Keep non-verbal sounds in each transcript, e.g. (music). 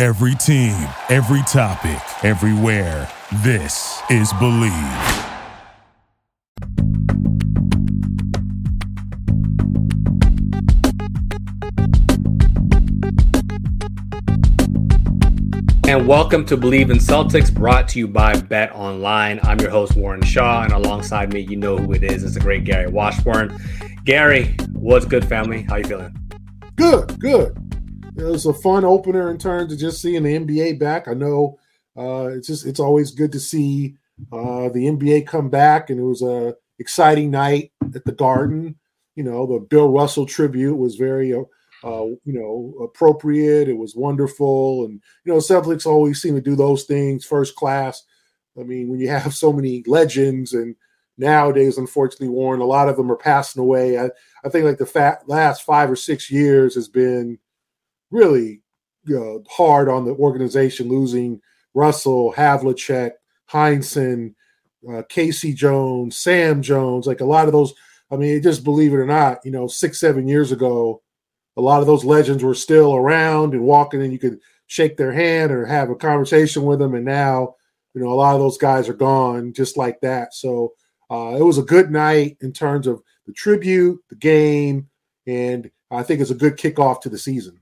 Every team, every topic, everywhere. This is Bleav. And welcome to Bleav in Celtics, brought to you by Bet Online. I'm your host, Warren Shaw, and alongside me, you know who it is. It's the great Gary Washburn. Gary, what's good, family? How you feeling? Good, good. It was a fun opener in terms of just seeing the NBA back. I know uh, it's just it's always good to see uh, the NBA come back, and it was a exciting night at the Garden. You know, the Bill Russell tribute was very uh, uh, you know, appropriate. It was wonderful, and you know, Celtics always seem to do those things first class. I mean, when you have so many legends, and nowadays, unfortunately, Warren, a lot of them are passing away. I, I think like the fat, last five or six years has been really uh, hard on the organization, losing Russell, Havlicek, Heinsohn, uh, K.C. Jones, Sam Jones, like a lot of those. I mean, just believe it or not, you know, six, seven years ago, a lot of those legends were still around and walking and you could shake their hand or have a conversation with them and now you know a lot of those guys are gone just like that so uh, it was a good night in terms of the tribute the game and i think it's a good kickoff to the season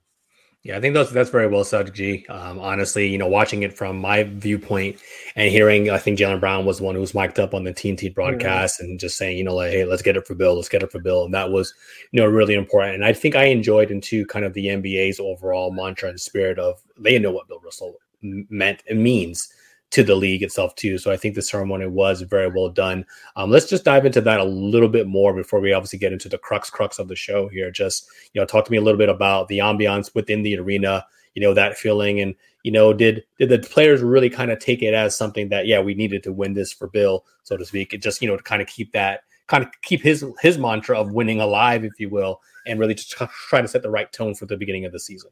Yeah, I think that's that's very well said, G. Um, honestly, you know, watching it from my viewpoint and hearing, I think Jaylen Brown was the one who was mic'd up on the TNT broadcast and just saying, you know, like, hey, let's get it for Bill, let's get it for Bill, and that was, you know, really important. And I think I enjoyed into kind of the NBA's overall mantra and spirit of they know what Bill Russell meant and means to the league itself too. So I think the ceremony was very well done. Um, let's just dive into that a little bit more before we obviously get into the crux crux of the show here. Just you know, talk to me a little bit about the ambiance within the arena. You know that feeling, and you know, did did the players really kind of take it as something that yeah, we needed to win this for Bill, so to speak? It just you know to kind of keep that kind of keep his his mantra of winning alive, if you will, and really just try to set the right tone for the beginning of the season.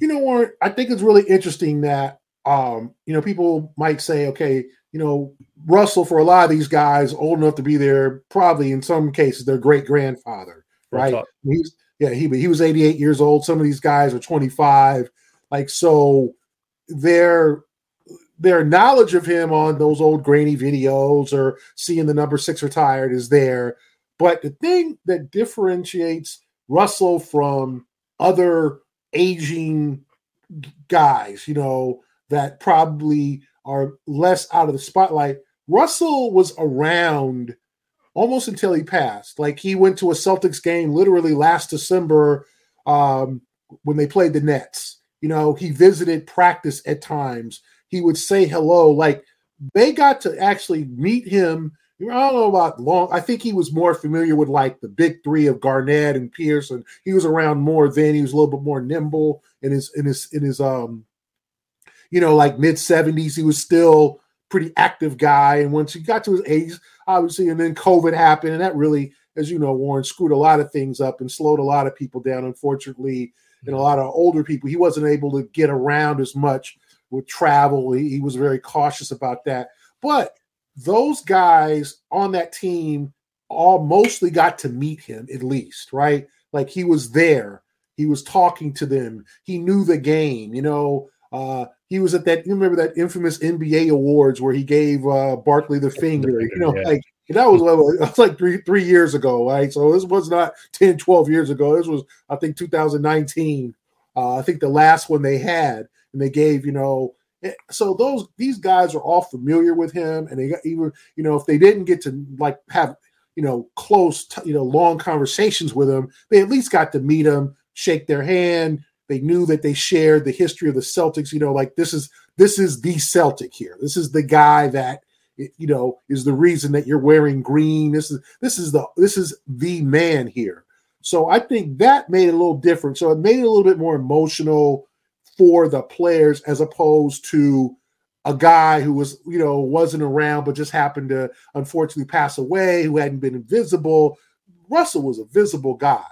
you know Warren, i think it's really interesting that um you know people might say okay you know russell for a lot of these guys old enough to be there probably in some cases their great grandfather right? he's yeah he he was 88 years old. Some of these guys are 25 like so their their knowledge of him on those old grainy videos or seeing the number six retired is there. But the thing that differentiates russell from other aging guys you know that probably are less out of the spotlight russell was around almost until he passed. Like he went to a Celtics game literally last December um, when they played the Nets. You know, he visited practice at times. He would say hello. Like they got to actually meet him. I don't know about long. I think he was more familiar with like the big three of Garnett and Pierce, and he was around more then. He was a little bit more nimble in his in his in his um, you know, like mid seventies. He was still pretty active guy. And once he got to his age, obviously, and then COVID happened, and that really, as you know, Warren screwed a lot of things up and slowed a lot of people down, unfortunately, and a lot of older people. He wasn't able to get around as much with travel. He, he was very cautious about that. But those guys on that team all mostly got to meet him at least, right? Like he was there. He was talking to them. He knew the game, you know. Uh, he was at that. You remember that infamous NBA awards where he gave uh, Barkley the finger. You know, yeah. like that was, (laughs) that was like three three years ago, right? So this was not 10, 12 years ago. This was, I think, 2019. Uh, I think the last one they had, and they gave, you know, eh, so those these guys are all familiar with him, and they got even, you know, if they didn't get to like have, you know, close, you know, long conversations with him, they at least got to meet him, shake their hand. They knew that they shared the history of the Celtics. You know, like this is this is the Celtic here. This is the guy that you know is the reason that you're wearing green. This is this is the this is the man here. So I think that made it a little different. So it made it a little bit more emotional for the players as opposed to a guy who was, you know, wasn't around but just happened to unfortunately pass away, who hadn't been invisible. Russell was a visible guy.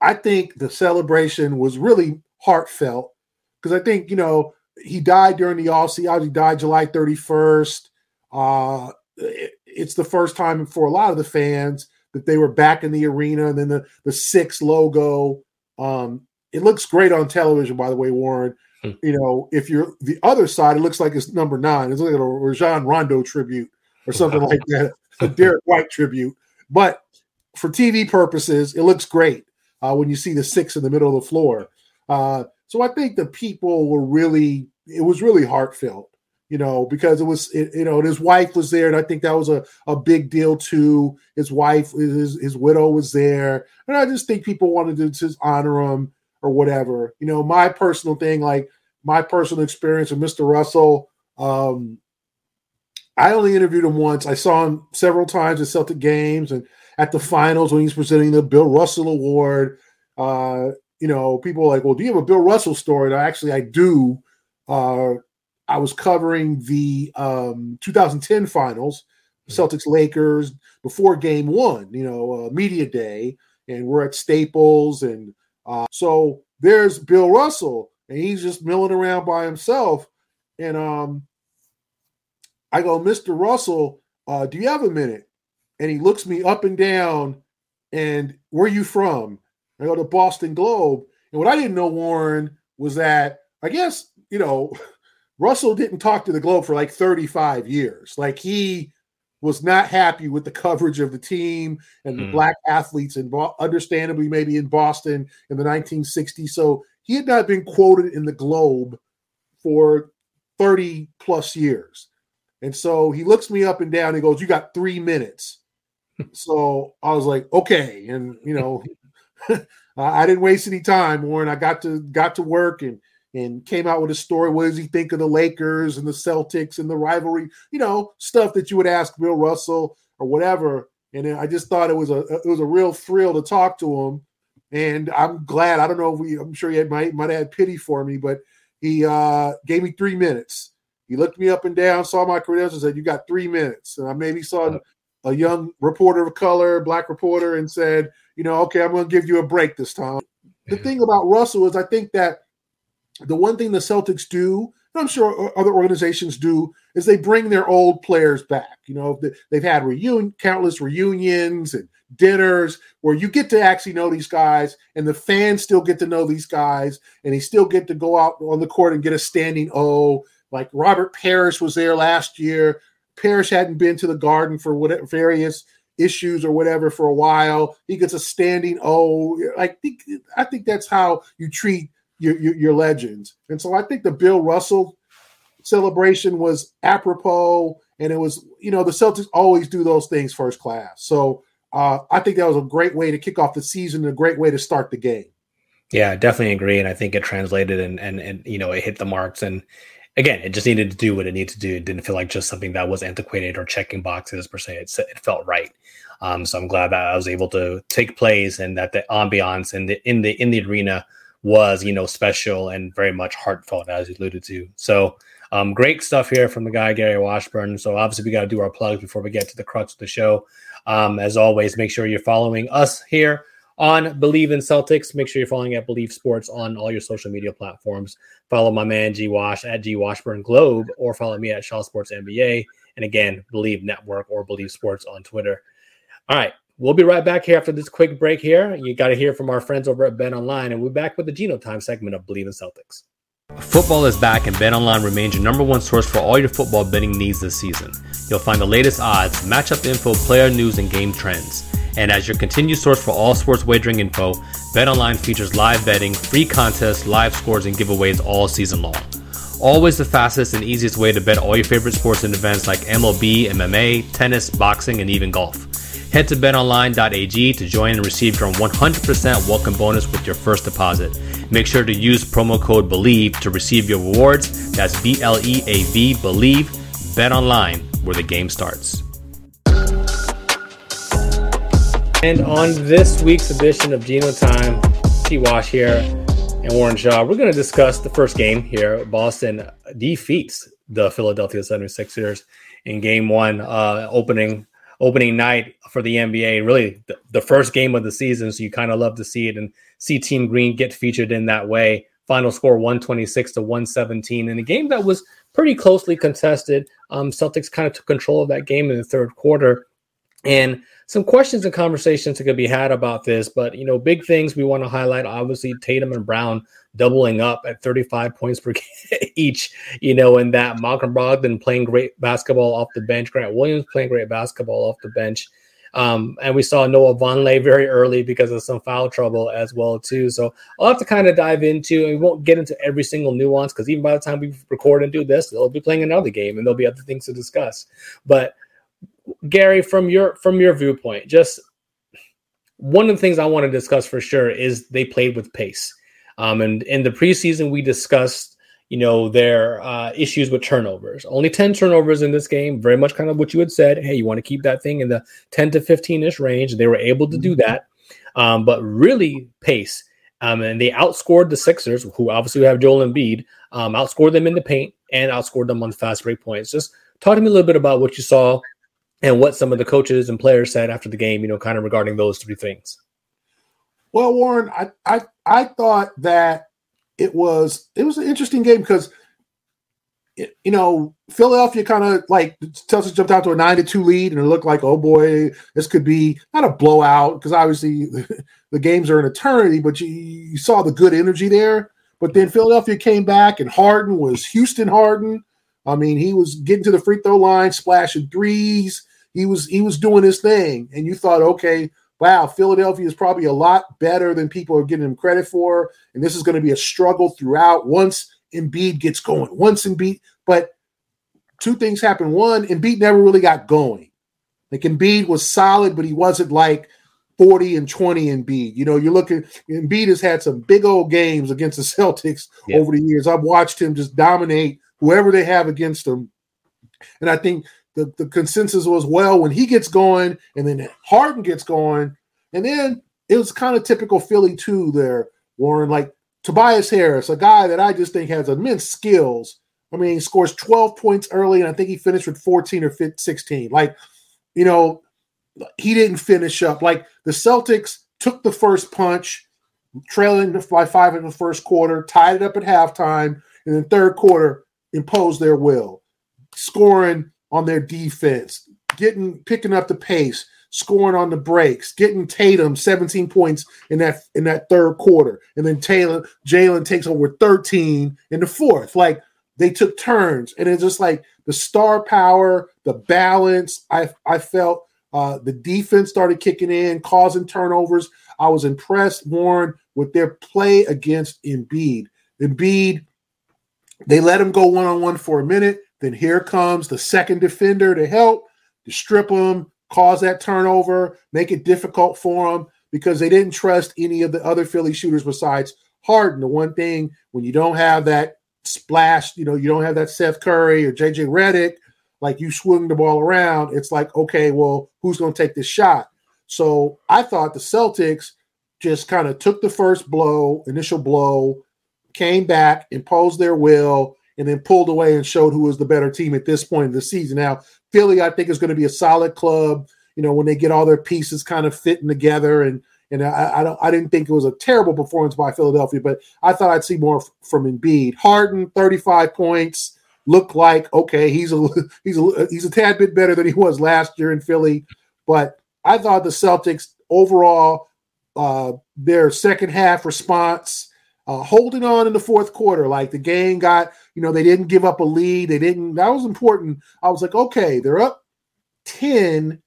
I think the celebration was really heartfelt because I think, you know, he died during the off season. He died July 31st. Uh, it, it's the first time for a lot of the fans that they were back in the arena, and then the the six logo. Um, it looks great on television, by the way, Warren. Hmm. You know, if you're the other side, it looks like it's number nine. It's like a Rajon Rondo tribute or something like that, a (laughs) Derrick White tribute. But for TV purposes, it looks great uh, when you see the six in the middle of the floor. Uh, so I think the people were really, it was really heartfelt you know, because it was, it, you know, his wife was there, and I think that was a, a big deal too. His wife, his, his widow was there, and I just think people wanted to just honor him or whatever. You know, my personal thing, like my personal experience with Mr. Russell, um, I only interviewed him once. I saw him several times at Celtic games and at the finals when he's presenting the Bill Russell Award. Uh, you know, people are like, well, do you have a Bill Russell story? And actually, I do. Uh, I was covering the um, 2010 finals, hmm. Celtics Lakers before game one, you know, uh, media day, and we're at Staples. And uh, so there's Bill Russell, and he's just milling around by himself. And um, I go, Mr. Russell, uh, do you have a minute? And he looks me up and down, and where you from? I go to Boston Globe. And what I didn't know, Warren, was that I guess, you know, (laughs) Russell didn't talk to the Globe for like 35 years. Like he was not happy with the coverage of the team and the mm. black athletes, and understandably, maybe in Boston in the 1960s. So he had not been quoted in the Globe for 30 plus years. And so he looks me up and down. He goes, You got three minutes. (laughs) so I was like, Okay. And, you know, (laughs) I didn't waste any time, Warren. I got to got to work and and came out with a story. What does he think of the Lakers and the Celtics and the rivalry? You know, stuff that you would ask Bill Russell or whatever. And I just thought it was a it was a real thrill to talk to him. And I'm glad. I don't know if we. I'm sure he had, might might have had pity for me, but he uh, gave me three minutes. He looked me up and down, saw my credentials, and said, "You got three minutes." And I maybe saw a young reporter of color, black reporter, and said, "You know, okay, I'm going to give you a break this time." The thing about Russell is, I think that the one thing the Celtics do, and I'm sure other organizations do, is they bring their old players back. You know, they've had reunion, countless reunions and dinners where you get to actually know these guys, and the fans still get to know these guys, and they still get to go out on the court and get a standing O. Like Robert Parish was there last year. Parish hadn't been to the Garden for whatever various issues or whatever for a while. He gets a standing O. I think I think that's how you treat your, your, your legends. And so I think the Bill Russell celebration was apropos, and it was you know the Celtics always do those things first class. So uh, I think that was a great way to kick off the season, a great way to start the game. Yeah, definitely agree, and I think it translated and and and you know it hit the marks and. Again, it just needed to do what it needed to do. It didn't feel like just something that was antiquated or checking boxes per se. It, it felt right. Um, so I'm glad that I was able to take plays and that the ambiance and the in the in the arena was, you know, special and very much heartfelt, as you alluded to. So, um, great stuff here from the guy Gary Washburn. So obviously we got to do our plugs before we get to the crux of the show. Um, as always, make sure you're following us here on Bleav in Celtics. Make sure you're following at Bleav Sports on all your social media platforms. Follow my man G Wash at G Washburn Globe, or follow me at Shaw Sports NBA. And again, Bleav Network or Bleav Sports on Twitter. All right, We'll be right back here after this quick break here. You got to hear from our friends over at Bet Online, and we're back with the Geno Time segment of Believe in Celtics. Football is back, and Bet Online remains your number one source for all your football betting needs this season. You'll find the latest odds, matchup info, player news, and game trends. And as your continued source for all sports wagering info, BetOnline features live betting, free contests, live scores, and giveaways all season long. Always the fastest and easiest way to bet all your favorite sports and events like MLB, MMA, tennis, boxing, and even golf. Head to betonline.ag to join and receive your 100% welcome bonus with your first deposit. Make sure to use promo code BLEAV to receive your rewards. That's B L E A V, BLEAV. Bet online, where the game starts. And on this week's edition of Geno Time, T Wash here and Warren Shaw, we're going to discuss the first game here. Boston defeats the Philadelphia 76ers in game one, uh, opening opening night for the NBA. Really, the, the first game of the season. So you kind of love to see it and see Team Green get featured in that way. Final score 126 to 117 in a game that was pretty closely contested. Um, Celtics kind of took control of that game in the third quarter. And some questions and conversations that could be had about this, but you know, big things we want to highlight. Obviously, Tatum and Brown doubling up at 35 points per (laughs) each. You know, and that Malcolm Brogdon playing great basketball off the bench, Grant Williams playing great basketball off the bench. Um, and we saw Noah Vonleh very early because of some foul trouble as well too. So I'll have to kind of dive into, and we won't get into every single nuance because even by the time we record and do this, they'll be playing another game and there'll be other things to discuss. But Gary, from your from your viewpoint, just one of the things I want to discuss for sure is they played with pace. Um, and in the preseason, we discussed, you know, their uh, issues with turnovers. Only 10 turnovers in this game, very much kind of what you had said. Hey, you want to keep that thing in the 10 to 15 ish range. They were able to do mm-hmm. that, um, but really pace. Um, and they outscored the Sixers, who obviously have Joel Embiid, um, outscored them in the paint and outscored them on fast break points. Just talk to me a little bit about what you saw and what some of the coaches and players said after the game, you know, kind of regarding those three things. Well, Warren, I I, I thought that it was it was an interesting game because you know Philadelphia kind of like Chelsea jumped out to a nine to two lead and it looked like oh boy this could be not a blowout because obviously (laughs) the games are an eternity, but you, you saw the good energy there. But then Philadelphia came back and Harden was Houston Harden. I mean, he was getting to the free throw line, splashing threes he was he was doing his thing, and you thought, okay, wow, Philadelphia is probably a lot better than people are giving him credit for, and this is going to be a struggle throughout. Once Embiid gets going, once Embiid, but two things happened. One, Embiid never really got going. Like Embiid was solid, but he wasn't like 40 and 20 Embiid. You know, you're looking, Embiid has had some big old games against the (laughs) Celtics yeah. over the years. I've watched him just dominate whoever they have against him. And I think the, the consensus was well when he gets going and then Harden gets going. And then it was kind of typical Philly too there, Warren. Like Tobias Harris, a guy that I just think has immense skills. I mean, he scores 12 points early, and I think he finished with 14 or 16. Like, you know, he didn't finish up. Like the Celtics took the first punch, trailing by five in the first quarter, tied it up at halftime, and then third quarter imposed their will, scoring on their defense, getting picking up the pace, scoring on the breaks, getting Tatum 17 points in that in that third quarter, and then Taylor Jaylen takes over 13 in the fourth. Like they took turns, and it's just like the star power, the balance. I I felt uh, the defense started kicking in, causing turnovers. I was impressed, Warren, with their play against Embiid. Embiid, they let him go one on one for a minute. Then here comes the second defender to help, to strip them, cause that turnover, make it difficult for them because they didn't trust any of the other Philly shooters besides Harden. The one thing when you don't have that splash, you know, you don't have that Seth Curry or JJ Redick, like you swing the ball around, it's like, okay, well, who's going to take this shot? So I thought the Celtics just kind of took the first blow, initial blow, came back, imposed their will, and then pulled away and showed who was the better team at this point in the season. Now, Philly, I think, is going to be a solid club. You know, when they get all their pieces kind of fitting together, and and I, I don't, I didn't think it was a terrible performance by Philadelphia, but I thought I'd see more from Embiid. Harden, thirty-five points, looked like okay, he's a (laughs) he's a he's a tad bit better than he was last year in Philly, but I thought the Celtics overall, uh, their second half response uh, holding on in the fourth quarter. Like the game got, you know, they didn't give up a lead. They didn't, that was important. I was like, okay, they're up 10.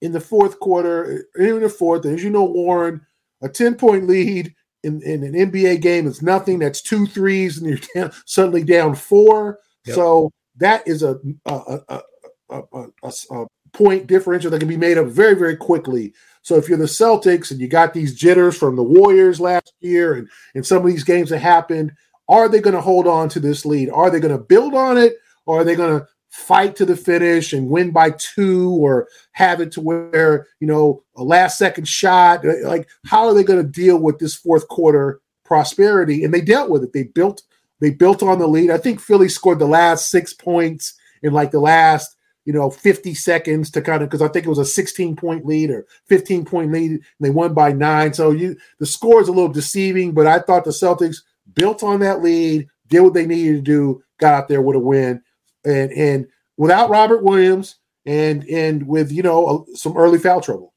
in the fourth quarter, in the fourth, as you know, Warren, a 10 point lead in, in an NBA game is nothing. That's two threes, and you're (laughs) down, suddenly down four. Yep. So that is a, a, a, a, a point differential that can be made up very, very quickly. So if you're the Celtics and you got these jitters from the Warriors last year and, and some of these games that happened, are they going to hold on to this lead? Are they going to build on it? Or are they going to fight to the finish and win by two or have it to where, you know, a last second shot? Uh, like, how are they going to deal with this fourth quarter prosperity? And they dealt with it. They built they built on the lead. I think Philly scored the last six points in like the last you know 50 seconds to kind of because I think it was a 16 point lead or 15 point lead and they won by nine. So you the score is a little deceiving, but I thought the Celtics built on that lead, did what they needed to do, got out there with a win, and and without Robert Williams and and with you know some early foul trouble.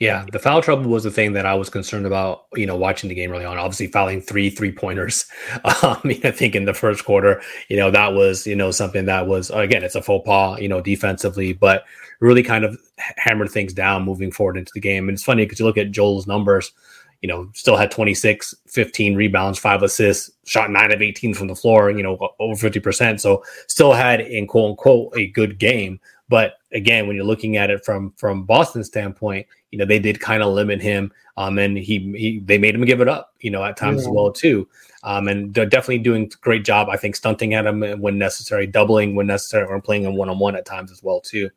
Yeah, the foul trouble was the thing that I was concerned about, you know, watching the game early on. Obviously, fouling three three pointers. (laughs) Um, I think in the first quarter, you know, that was, you know, something that was, again, it's a faux pas, you know, defensively, but really kind of hammered things down moving forward into the game. And it's funny because you look at Joel's numbers, you know, still had 26, 15 rebounds, five assists, shot nine of 18 from the floor, you know, over 50%. So still had, in quote unquote, a good game. But again, when you're looking at it from from Boston's standpoint, you know they did kind of limit him, um, and he, he they made him give it up, you know, at times yeah. as well too. Um, and they're definitely doing a great job, I think, stunting at him when necessary, doubling when necessary, or playing him one on one at times as well too.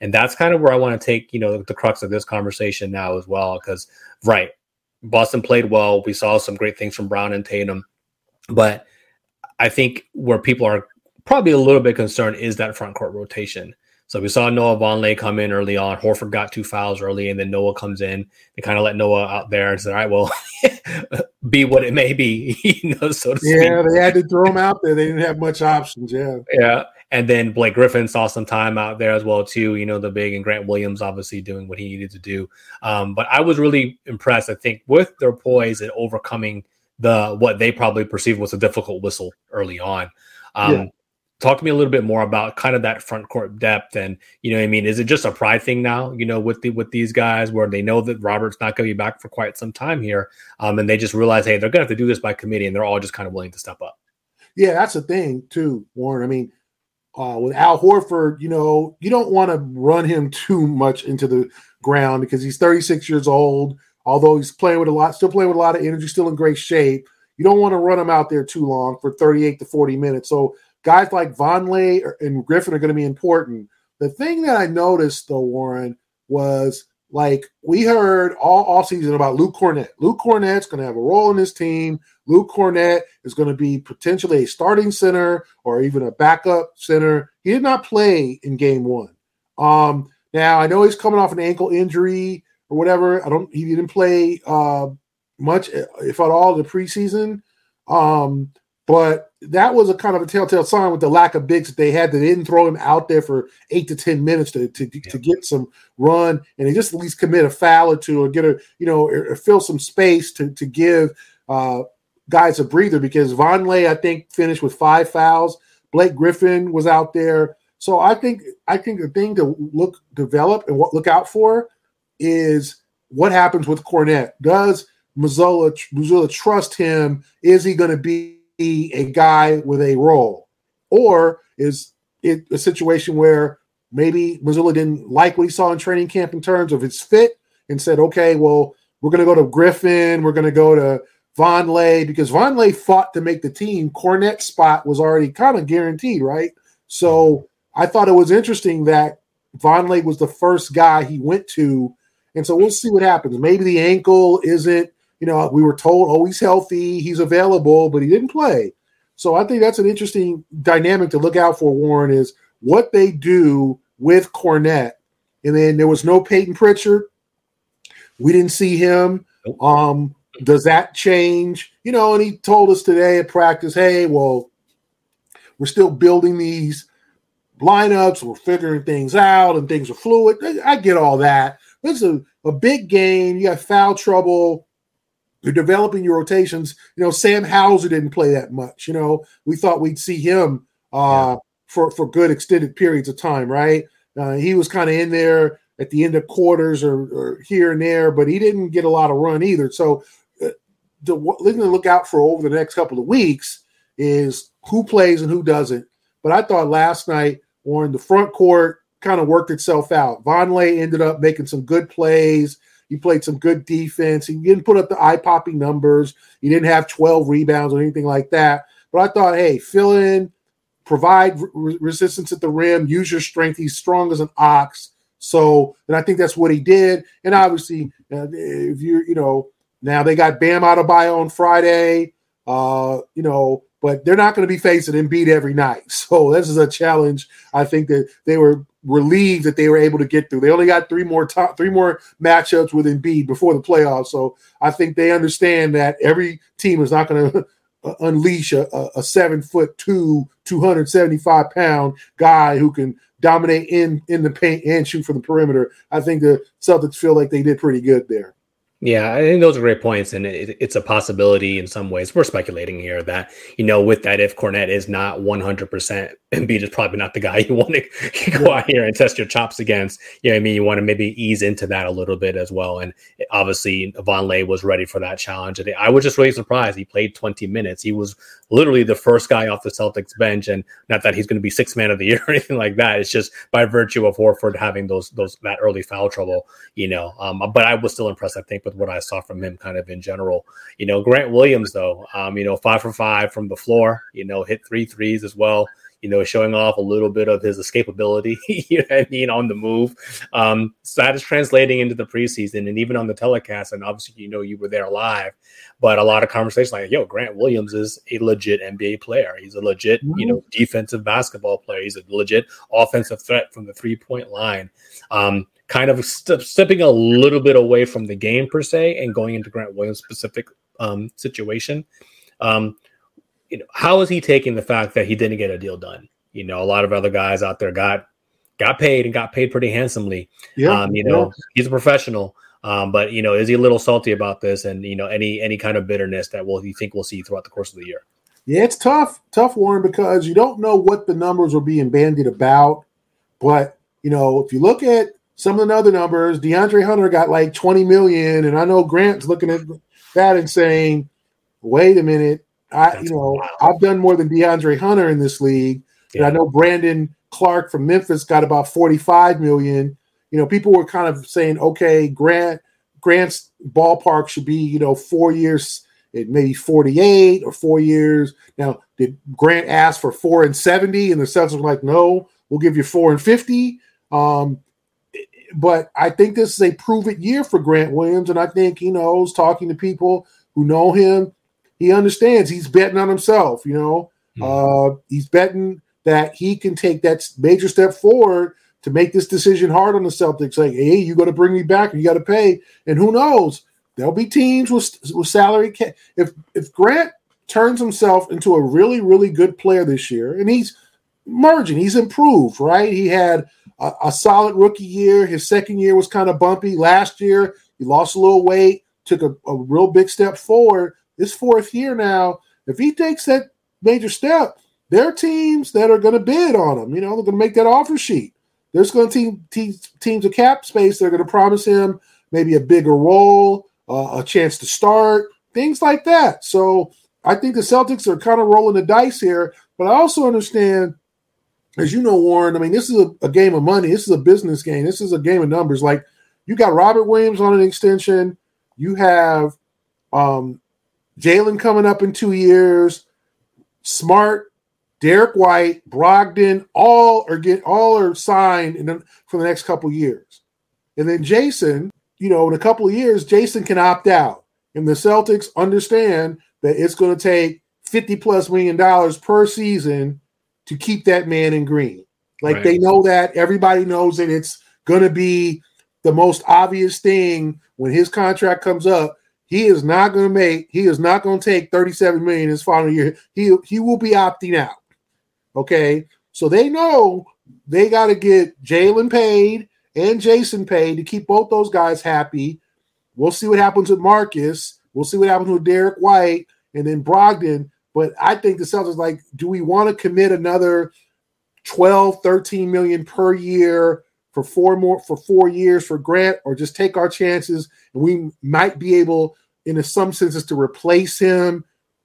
And that's kind of where I want to take, you know, the crux of this conversation now as well, because right, Boston played well. We saw some great things from Brown and Tatum, but I think where people are probably a little bit concerned is that front court rotation. So we saw Noah Vonleh come in early on. Horford got two fouls early, and then Noah comes in. They kind of let Noah out there and said, "All right, well, (laughs) be what it may be," (laughs) you know, so to speak. Yeah, they had to throw him out there. They didn't have much options. Yeah, yeah. And then Blake Griffin saw some time out there as well too. You know, the big and Grant Williams obviously doing what he needed to do. Um, but I was really impressed. I think with their poise and overcoming the what they probably perceived was a difficult whistle early on. Um, yeah talk to me a little bit more about kind of that front court depth and you know i mean? Is it just a pride thing now you know with the with these guys where they know that robert's not going to be back for quite some time here um, and they just realize hey they're going to have to do this by committee and they're all just kind of willing to step up? Yeah that's the thing too warren. I mean uh, with al horford you know you don't want to run him (laughs) too much into the ground because he's 36 years old although he's playing with a lot still playing with a lot of energy still in great shape. You don't want to run him out there too long for 38 to 40 minutes. So guys like Vonleh and Griffin are going to be important. The thing that I noticed though, Warren, was like we heard all, all season about Luke Kornet. Luke Kornet's going to have a role in this team. Luke Kornet is going to be potentially a starting center or even a backup center. He did not play in game one. Um, now I know he's coming off an ankle injury or whatever. I don't. He didn't play uh, much, if at all, the preseason. Um, but that was a kind of a telltale sign with the lack of bigs that they had. They didn't throw him out there for eight to ten minutes to to, yeah. to get some run, and they just at least commit a foul or two, or get a you know or, or fill some space to to give uh, guys a breather. Because Vonleh, I think, finished with five fouls. Blake Griffin was out there, so I think I think the thing to look develop and what look out for is what happens with Kornet. Does Mazzulla Mazzulla trust him? Is he going to be a guy with a role? Or is it a situation where maybe Mazzulla didn't like what he saw in training camp in terms of his fit and said, okay, well, we're going to go to Griffin, we're going to go to Von Vonleh because Von Vonleh fought to make the team. Kornet's spot was already kind of guaranteed, right? So I thought it was interesting that Von Vonleh was the first guy he went to. And so we'll see what happens. Maybe the ankle isn't you know, we were told, oh, he's healthy, he's available, but he didn't play. So I think that's an interesting dynamic to look out for, Warren, is what they do with Kornet. And then there was no Payton Pritchard. We didn't see him. Um, does that change? You know, and he told us today at practice, hey, well, we're still building these lineups, we're figuring things out, and things are fluid. I get all that. This is a, a big game. You got foul trouble you're developing your rotations. You know, Sam Hauser didn't play that much. You know, we thought we'd see him uh, yeah. for for good extended periods of time, right? Uh, he was kind of in there at the end of quarters or, or here and there, but he didn't get a lot of run either. So uh, the thing to look out for over the next couple of weeks is who plays and who doesn't. But I thought last night, Warren, the front court kind of worked itself out. Vonleh ended up making some good plays. He played some good defense. He didn't put up the eye popping numbers. He didn't have 12 rebounds or anything like that. But I thought, hey, fill in, provide re- resistance at the rim, use your strength. He's strong as an ox. So, and I think that's what he did. And obviously, uh, if you're, you know, now they got Bam out of Adebayo on Friday, uh, you know, but they're not going to be facing Embiid every night. (laughs) So this is a challenge. I think that they were relieved that they were able to get through. They only got three more top, three more matchups with Embiid before the playoffs. So I think they understand that every team is not going (laughs) to uh, unleash a, a, seven foot two, 275 pound guy who can dominate in in the paint and shoot from the perimeter. I think the Celtics feel like they did pretty good there. Yeah, I think those are great points, and it, it's a possibility in some ways. We're speculating here that you know, with that, if Kornet is not one hundred percent, Embiid is probably not the guy (laughs) you want to (laughs) go out here and test your chops against. You know, what I mean, you want to maybe ease into that a little bit as well. And obviously, Vonleh was ready for that challenge. And I was just really surprised. He played twenty minutes. He was literally the first guy off the Celtics bench, and not that he's going to be six man of the year (laughs) or anything like that. It's just by virtue of Horford having those those that early foul trouble. You know, um, but I was still impressed. I think with what I saw from him kind of in general. You know, Grant Williams, though, um, you know, five for five from the floor, you know, hit three threes as well. You know, showing off a little bit of his escapability, (laughs) you know I mean, on the move. Um, so that is translating into the preseason and even on the telecast. And obviously, you know, you were there live, but a lot of conversations like, yo, Grant Williams is a legit NBA player. He's a legit, mm-hmm. you know, defensive basketball player. He's a legit offensive threat from the three point line. Um, kind of st- stepping a little bit away from the game per se and going into Grant Williams' specific um, situation. Um, you know, how is he taking the fact that he didn't get a deal done? You know, a lot of other guys out there got got paid and got paid pretty handsomely. Yeah, um, you know, yeah. he's a professional. Um, but you know, is he a little salty about this? And you know, any any kind of bitterness that will you think we'll see throughout the course of the year? Yeah, it's tough, tough, Warren, because you don't know what the numbers are being bandied about. But you know, if you look at some of the other numbers, De'Andre Hunter got like 20 million, and I know Grant's looking at that and saying, "Wait a minute, I That's you know wild. I've done more than De'Andre Hunter in this league." Yeah. And I know Brandon Clarke from Memphis got about 45 million. You know, people were kind of saying, "Okay, Grant Grant's ballpark should be you know four years." It maybe 48 or four years. Now, did Grant ask for four and 70? And the Celtics were like, no, we'll give you four and 50. Um, but I think this is a prove it year for Grant Williams, and I think he knows talking to people who know him, he understands he's betting on himself. You know, mm-hmm. uh, he's betting that he can take that major step forward to make this decision hard on the Celtics. Like, hey, you got to bring me back, or you got to pay, and who knows? There'll be teams with with salary. Ca- if if Grant turns himself into a really really good player this year, and he's merging, he's improved, right? He had a, a solid rookie year. His second year was kind of bumpy. Last year, he lost a little weight, took a, a real big step forward. This fourth year now, if he takes that major step, there are teams that are going to bid on him. You know, they're going to make that offer sheet. There's going to team, team, teams of cap space. They're going to promise him maybe a bigger role, uh, a chance to start, things like that. So I think the Celtics are kind of rolling the dice here. But I also understand as you know, Warren, I mean, this is a, a, game of money. This is a business game. This is a game of numbers. Like you got Robert Williams on an extension. You have um, Jaylen coming up in two years. Smart, Derrick White, Brogdon, all are get all are signed in the, for the next couple years. And then Jason. you know, in a couple of years, Jason can opt out. And the Celtics understand that it's going to take 50 plus million dollars per season to keep that man in green. Like right. they know that everybody knows that it's going to be the most obvious thing when his contract comes up. He is not going to make. He is not going to take thirty-seven million his final year. He he will be opting out. Okay, so they know they got to get Jaylen paid and Jason paid to keep both those guys happy. We'll see what happens with Marcus. We'll see what happens with Derrick White and then Brogdon. But I think the Celtics like, do we want to commit another 12, 13 million per year for four more for four years for Grant, or just take our chances, and we might be able, in some senses, to replace him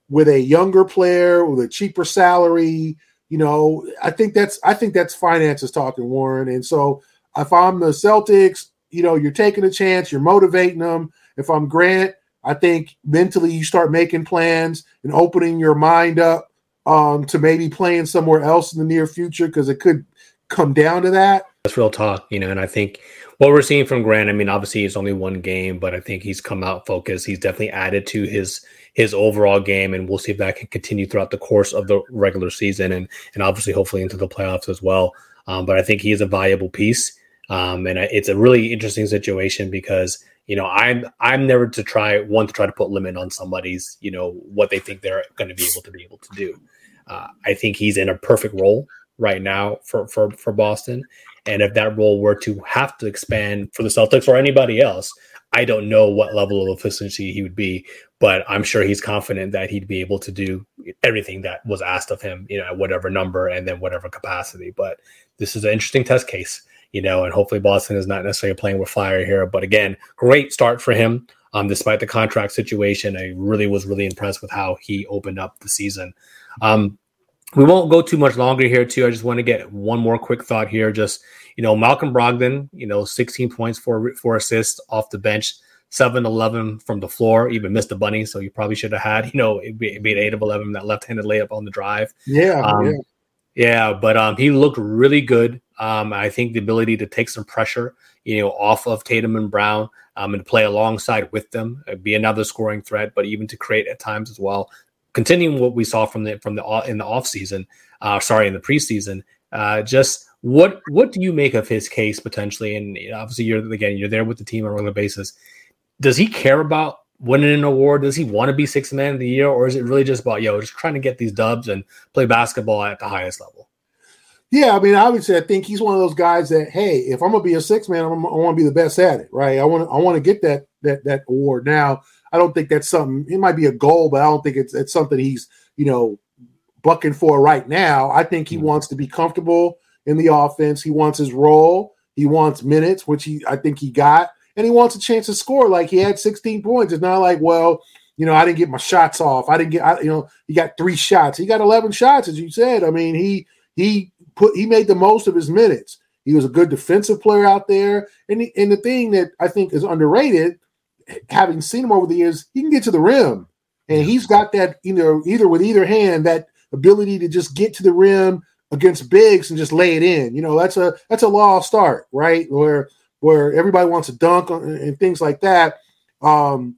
with a younger player with a cheaper salary. You know, I think that's I think that's finances talking, Warren. And so if I'm the Celtics, you know, you're taking a chance, you're motivating them. If I'm Grant, I think mentally you start making plans and opening your mind up um, to maybe playing somewhere else in the near future because it could come down to that. That's real talk, you know, and I think what we're seeing from Grant, I mean, obviously it's only one game, but I think he's come out focused. He's definitely added to his his overall game, and we'll see if that can continue throughout the course of the regular season and and obviously hopefully into the playoffs as well. Um, but I think he is a valuable piece, um, and it's a really interesting situation because you know i'm i'm never to try one to try to put limit on somebody's you know what they think they're going to be able to be able to do uh, i think he's in a perfect role right now for for for boston and if that role were to have to expand for the celtics or anybody else i don't know what level of efficiency he would be but i'm sure he's confident that he'd be able to do everything that was asked of him you know at whatever number and then whatever capacity but this is an interesting test case you know, and hopefully Boston is not necessarily playing with fire here. But again, great start for him. Um, despite the contract situation, I really was really impressed with how he opened up the season. Um, we won't go too much longer here, too. I just want to get one more quick thought here. Just you know, Malcolm Brogdon, you know, 16 points for for assists off the bench, 7 11 from the floor, even missed a bunny. So you probably should have had, you know, it be, it be 8 of 11, that left handed layup on the drive. Yeah. Um, yeah. Yeah, but um, he looked really good. Um, I think the ability to take some pressure, you know, off of Tatum and Brown, um, and play alongside with them, uh, be another scoring threat, but even to create at times as well. Continuing what we saw from the from the in the off season, uh, sorry, in the preseason, uh, just what what do you make of his case potentially? And obviously, you're again you're there with the team on a regular basis. Does he care about winning an award? Does he want to be sixth man of the year, or is it really just about yo just trying to get these dubs and play basketball at the highest level? Yeah, I mean, obviously, I think he's one of those guys that, hey, if I'm gonna be a six man, I'm, i want to be the best at it, right? I want I want to get that that that award. Now, I don't think that's something. It might be a goal, but I don't think it's it's something he's you know bucking for right now. I think he mm-hmm. wants to be comfortable in the offense. He wants his role. He wants minutes, which he I think he got, and he wants a chance to score. Like he had 16 points. It's not like well. You know, I didn't get my shots off. I didn't get, I, you know, he got three shots. He got 11 shots, as you said. I mean, he he put he made the most of his minutes. He was a good defensive player out there, and he, and the thing that I think is underrated, having seen him over the years, he can get to the rim, and he's got that you know either with either hand that ability to just get to the rim against bigs and just lay it in. You know that's a that's a law of start, right? Where where everybody wants to dunk and things like that. Um,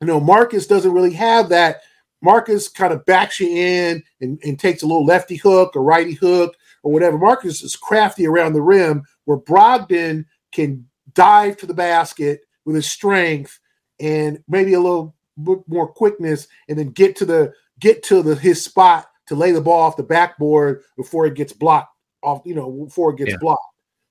you know, Marcus doesn't really have that. Marcus kind of backs you in and, and takes a little lefty hook or righty hook or whatever. Marcus is crafty around the rim, where Brogdon can dive to the basket with his strength and maybe a little bit more quickness, and then get to the get to the his spot to lay the ball off the backboard before it gets blocked off. You know, before it gets yeah. blocked.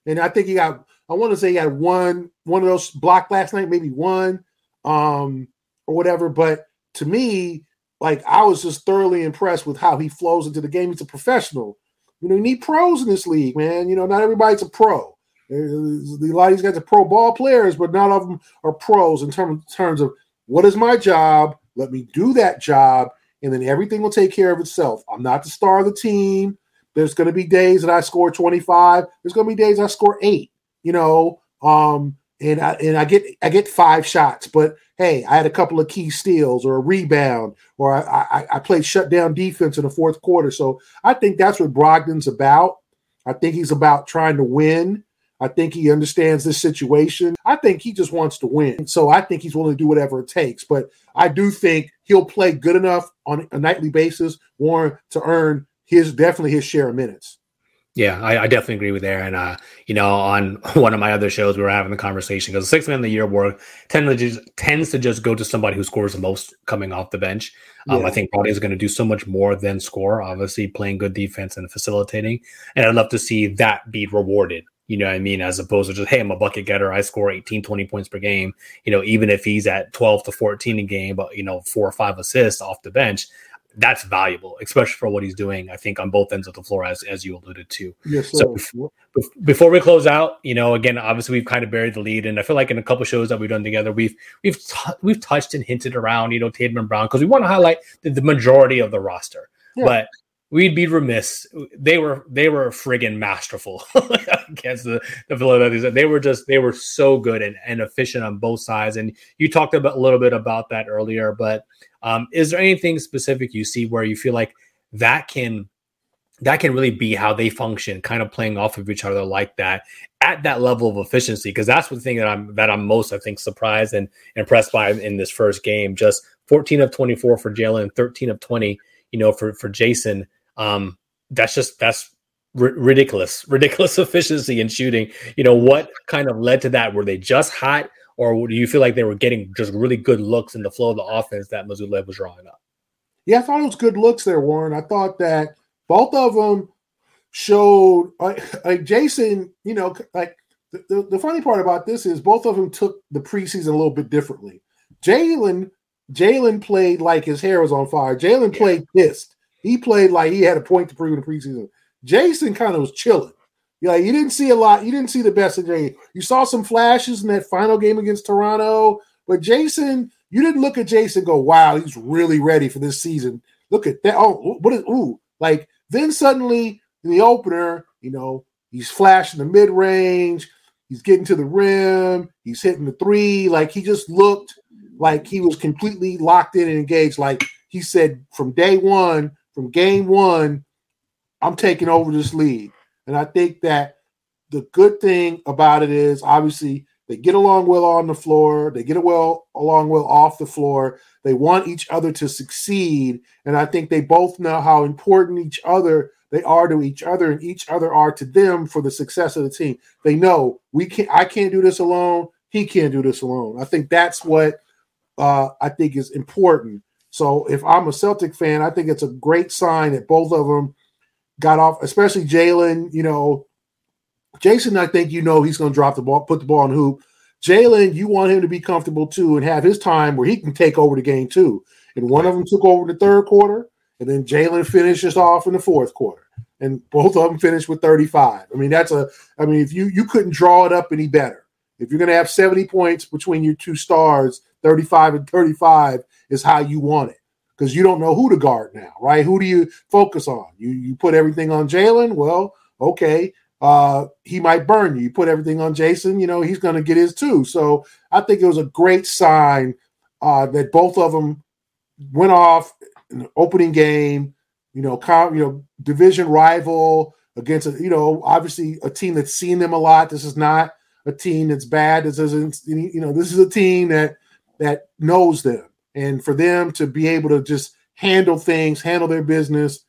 And I think he got. I want to say he had one one of those blocked last night, maybe one, um, or whatever. But to me, like I was just thoroughly impressed with how he flows into the game. He's a professional. You know, you need pros in this league, man. You know, not everybody's a pro. A lot of these guys are pro ball players, but none of them are pros in terms, terms of what is my job? Let me do that job, and then everything will take care of itself. I'm not the star of the team. There's going to be days that I score 25. There's going to be days I score eight. You know, um, and I and I get I get five shots, but hey, I had a couple of key steals or a rebound, or I, I, I played shutdown defense in the fourth quarter. So I think that's what Brogdon's about. I think he's about trying to win. I think he understands this situation. I think he just wants to win. So I think he's willing to do whatever it takes. But I do think he'll play good enough on a nightly basis, Warren, to earn his definitely his share of minutes. Yeah, I, I, definitely agree with. And uh, you know, on (laughs) one of my other shows, we were having the conversation because the six man of the year award tend to just, tends to just go to somebody who scores the most coming off the bench. Um, yeah. I think Brody is going to do so much more than score. Obviously, playing good defense and facilitating, and I'd love to see that be rewarded. You know what I mean? As opposed to just, hey, I'm a bucket getter. I score 18, 20 points per game. You know, even if he's at 12 to 14 a game, but, you know, four or five assists off the bench, that's valuable, especially for what he's doing. I think on both ends of the floor, as as you alluded to. Yes, So sir. bef- before we close out, you know, again, obviously we've kind of buried the lead, and I feel like in a couple shows that we've done together, we've we've t- we've touched and hinted around, you know, Tatum and Brown because we want to highlight the, the majority of the roster, Yeah. but we'd be remiss. They were they were friggin' masterful (laughs) against the the Philadelphia. They were just they were so good and, and efficient on both sides, and you talked about a little bit about that earlier, but um, is there anything specific you see where you feel like that can that can really be how they function, kind of playing off of each other like that at that level of efficiency? Because that's the thing that I'm that I'm most I think surprised and impressed by in this first game. Just 14 of 24 for Jaylen, 13 of 20, you know, for for Jason. Um, that's just that's ri- ridiculous, ridiculous (laughs) efficiency in shooting. You know, what kind of led to that? Were they just hot, or do you feel like they were getting just really good looks in the flow of the offense that Mazzulla was drawing up? Yeah, I thought it was good looks there, Warren. I thought that both of them showed like, like Jayson, you know, like the, the, the funny part about this is both of them took the preseason a little bit differently. Jaylen, Jaylen played like his hair was on fire. Jaylen played pissed. He played like he had a point to prove in the preseason. Jayson kind of was chilling. Yeah, you didn't see a lot. You didn't see the best of Jay. You saw some flashes in that final game against Toronto, but Jayson, you didn't look at Jayson go, "Wow, he's really ready for this season." Look at that. Oh, what is ooh? Like then suddenly in the opener, you know, he's flashing the mid range. He's getting to the rim. He's hitting the three. Like he just looked like he was completely locked in and engaged. Like he said from day one, from game one, I'm taking over this league. And I think that the good thing about it is obviously they get along well on the floor, they get well along well off the floor. They want each other to succeed, and I think they both know how important each other they are to each other, and each other are to them for the success of the team. They know we can't. I can't do this alone. He can't do this alone. I think that's what uh, I think is important. So if I'm a Celtic fan, I think it's a great sign that both of them got off, especially Jaylen. You know, Jayson, I think you know he's going to drop the ball, put the ball in hoop. Jaylen, you want him to be comfortable too and have his time where he can take over the game too. And one of them took over the third quarter, and then Jaylen finishes off in the fourth quarter, and both of them finished with 35. I mean, that's a. I mean, if you you couldn't draw it up any better. If you're going to have 70 points between your two stars, 35 and 35 is how you want it because you don't know who to guard now, right? Who do you focus on? You you put everything on Jaylen. Well, okay, uh, he might burn you. You put everything on Jayson, you know he's going to get his too. So I think it was a great sign uh, that both of them went off in the opening game. You know, com- you know, division rival against a, you know obviously a team that's seen them a lot. This is not a team that's bad. This isn't you know this is a team that that knows them and for them to be able to just handle things, handle their business,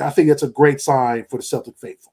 I think that's a great sign for the Celtic faithful.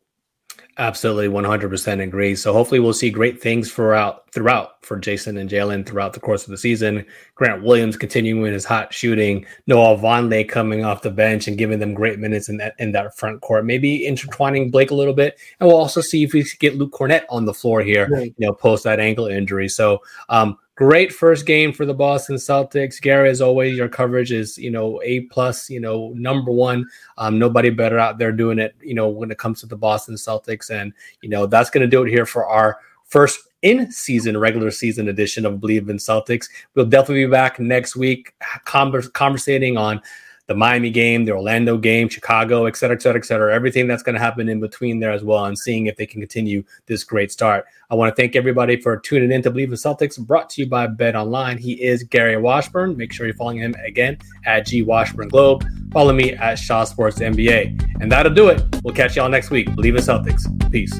Absolutely, one hundred percent agree. So hopefully, we'll see great things throughout throughout for Jayson and Jaylen throughout the course of the season. Grant Williams continuing his hot shooting, Noah Vonleh coming off the bench and giving them great minutes in that in that front court. Maybe intertwining Blake a little bit, and we'll also see if we can get Luke Kornet on the floor here. Right. You know, post that ankle injury. So, um, great first game for the Boston Celtics. Gary, as always, your coverage is you know a plus. You know, number one. Um, nobody better out there doing it. You know, when it comes to the Boston Celtics, and you know that's going to do it here for our first in season regular season edition of Bleav in Celtics. We'll definitely be back next week, convers- conversating on the Miami game, the Orlando game, Chicago, et cetera, et cetera, et cetera. Everything that's going to happen in between there as well, and seeing if they can continue this great start. I want to thank everybody for tuning in to Bleav in Celtics, brought to you by Bet Online. He is Gary Washburn. Make sure you're following him again at G Washburn Globe. Follow me at Shaw Sports NBA. And that'll do it. We'll catch y'all next week. Bleav in Celtics. Peace.